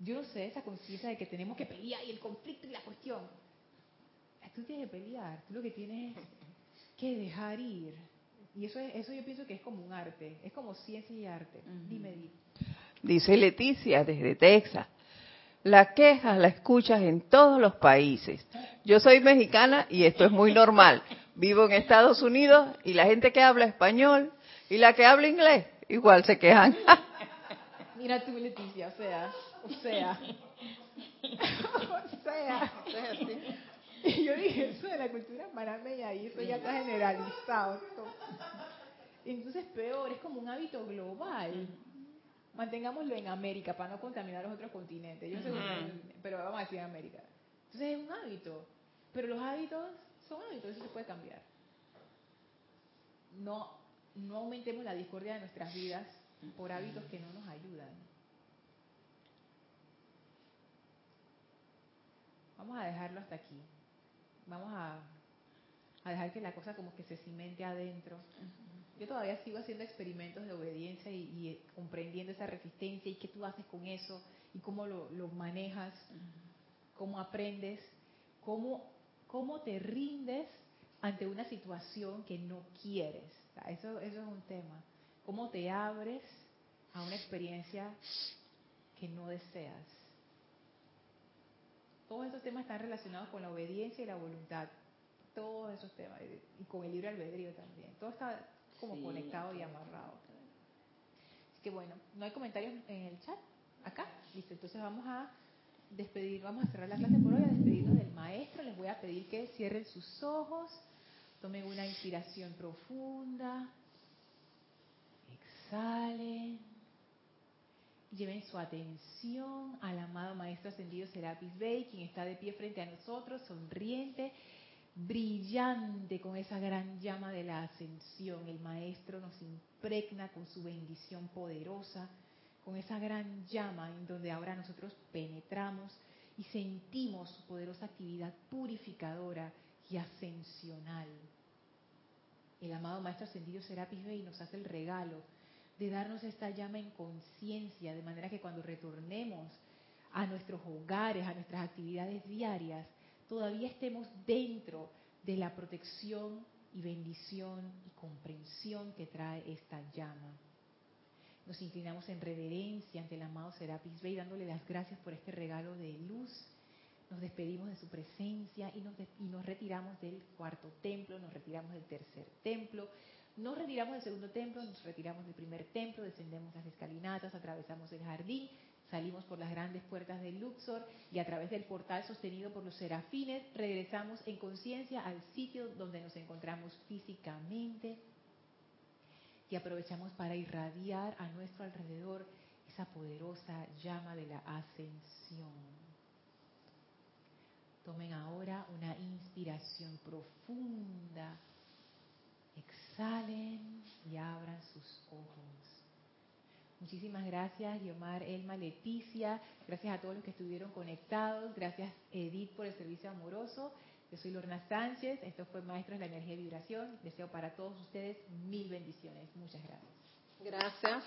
A: Yo no sé, esa conciencia de que tenemos que pelear y el conflicto y la cuestión. Tú tienes que pelear. Tú lo que tienes es que dejar ir. Y eso, es, eso yo pienso que es como un arte. Es como ciencia y arte.
D: Ujú.
A: Dime, Di.
B: Dice Leticia desde Texas. Las quejas las escuchas en todos los países. Yo soy mexicana y esto es muy normal. Vivo en Estados Unidos y la gente que habla español y la que habla inglés igual se quejan.
A: Mira tú, Leticia, o sea, o sea, o sea. Y yo dije, eso de la cultura panameña y eso ya está generalizado. Entonces peor, es como un hábito global. Mantengámoslo en América para no contaminar los otros continentes. Yo sé, pero vamos a decir América. Entonces es un hábito. Pero los hábitos son hábitos, eso se puede cambiar. No, no aumentemos la discordia de nuestras vidas por hábitos que no nos ayudan. Vamos a dejarlo hasta aquí. Vamos a, a dejar que la cosa como que se cimente adentro. Yo todavía sigo haciendo experimentos de obediencia y, y, eh, comprendiendo esa resistencia y qué tú haces con eso y cómo lo, lo manejas, cómo aprendes, cómo, cómo te rindes ante una situación que no quieres. O sea, eso, eso es un tema. Cómo te abres a una experiencia que no deseas. Todos esos temas están relacionados con la obediencia y la voluntad. Todos esos temas. Y con el libre albedrío también. Todo está como
D: Sí,
A: conectado y amarrado. Así que bueno, ¿no hay comentarios en el chat? Acá. Listo, entonces vamos a despedir, vamos a cerrar la clase por hoy, a despedirnos del maestro. Les voy a pedir que cierren sus ojos, tomen una inspiración profunda, exhalen, lleven su atención al amado maestro ascendido Serapis Bey, quien está de pie frente a nosotros, sonriente, brillante con esa gran llama de la ascensión. El maestro nos impregna con su bendición poderosa, con esa gran llama en donde ahora nosotros penetramos y sentimos su poderosa actividad purificadora y ascensional. El amado Maestro Ascendido Serapis Bey nos hace el regalo de darnos esta llama en conciencia, de manera que cuando retornemos a nuestros hogares, a nuestras actividades diarias, todavía estemos dentro de la protección y bendición y comprensión que trae esta llama. Nos inclinamos en reverencia ante el amado Serapis Bey, dándole las gracias por este regalo de luz. Nos despedimos de su presencia y nos, y nos retiramos del cuarto templo, nos retiramos del tercer templo, nos retiramos del segundo templo, nos retiramos del primer templo, descendemos las escalinatas, atravesamos el jardín, salimos por las grandes puertas del Luxor y a través del portal sostenido por los serafines regresamos en conciencia al sitio donde nos encontramos físicamente y aprovechamos para irradiar a nuestro alrededor esa poderosa llama de la ascensión. Tomen ahora una inspiración profunda, exhalen y abran sus ojos. Muchísimas gracias, Guiomar, Elma, Leticia. Gracias a todos los que estuvieron conectados. Gracias, Edith, por el servicio amoroso. Yo soy Lorna Sánchez. Esto fue Maestros de la Energía y Vibración. Deseo para todos ustedes mil bendiciones. Muchas gracias.
C: Gracias.